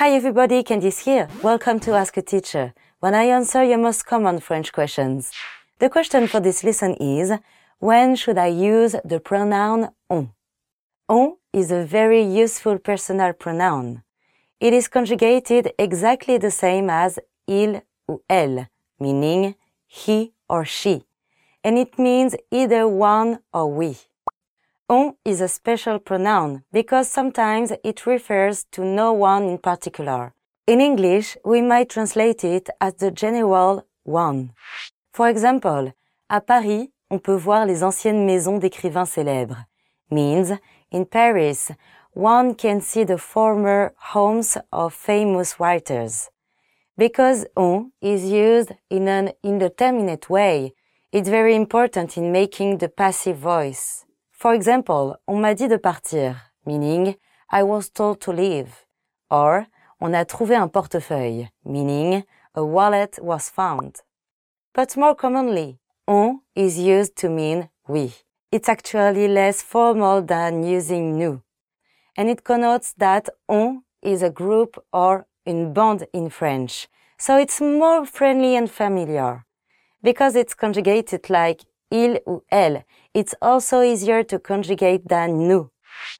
Hi everybody, Candice here. Welcome to Ask a Teacher, when I answer your most common French questions. The question for this lesson is, when should I use the pronoun on? On is a very useful personal pronoun. It is conjugated exactly the same as il ou elle, meaning he or she, and it means either one or we. On is a special pronoun because sometimes it refers to no one in particular. In English, we might translate it as the general one. For example, à Paris, on peut voir les anciennes maisons d'écrivains célèbres. Means, in Paris, one can see the former homes of famous writers. Because on is used in an indeterminate way, it's very important in making the passive voice. For example, on m'a dit de partir, meaning I was told to leave. Or, on a trouvé un portefeuille, meaning a wallet was found. But more commonly, on is used to mean we. It's actually less formal than using nous. And it connotes that on is a group or une bande in French. So it's more friendly and familiar. Because it's conjugated like il ou elle, it's also easier to conjugate than nous.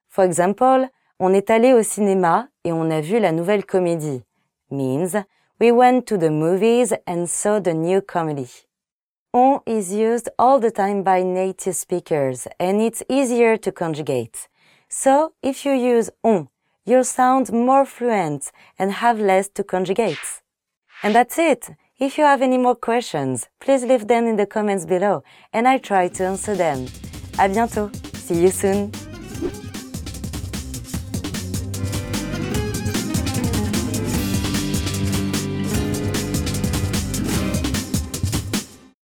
For example, on est allé au cinéma et on a vu la nouvelle comédie. Means, we went to the movies and saw the new comedy. On is used all the time by native speakers and it's easier to conjugate. So, if you use on, you'll sound more fluent and have less to conjugate. And that's it. If you have any more questions, please leave them in the comments below and I'll try to answer them. À bientôt. See you soon.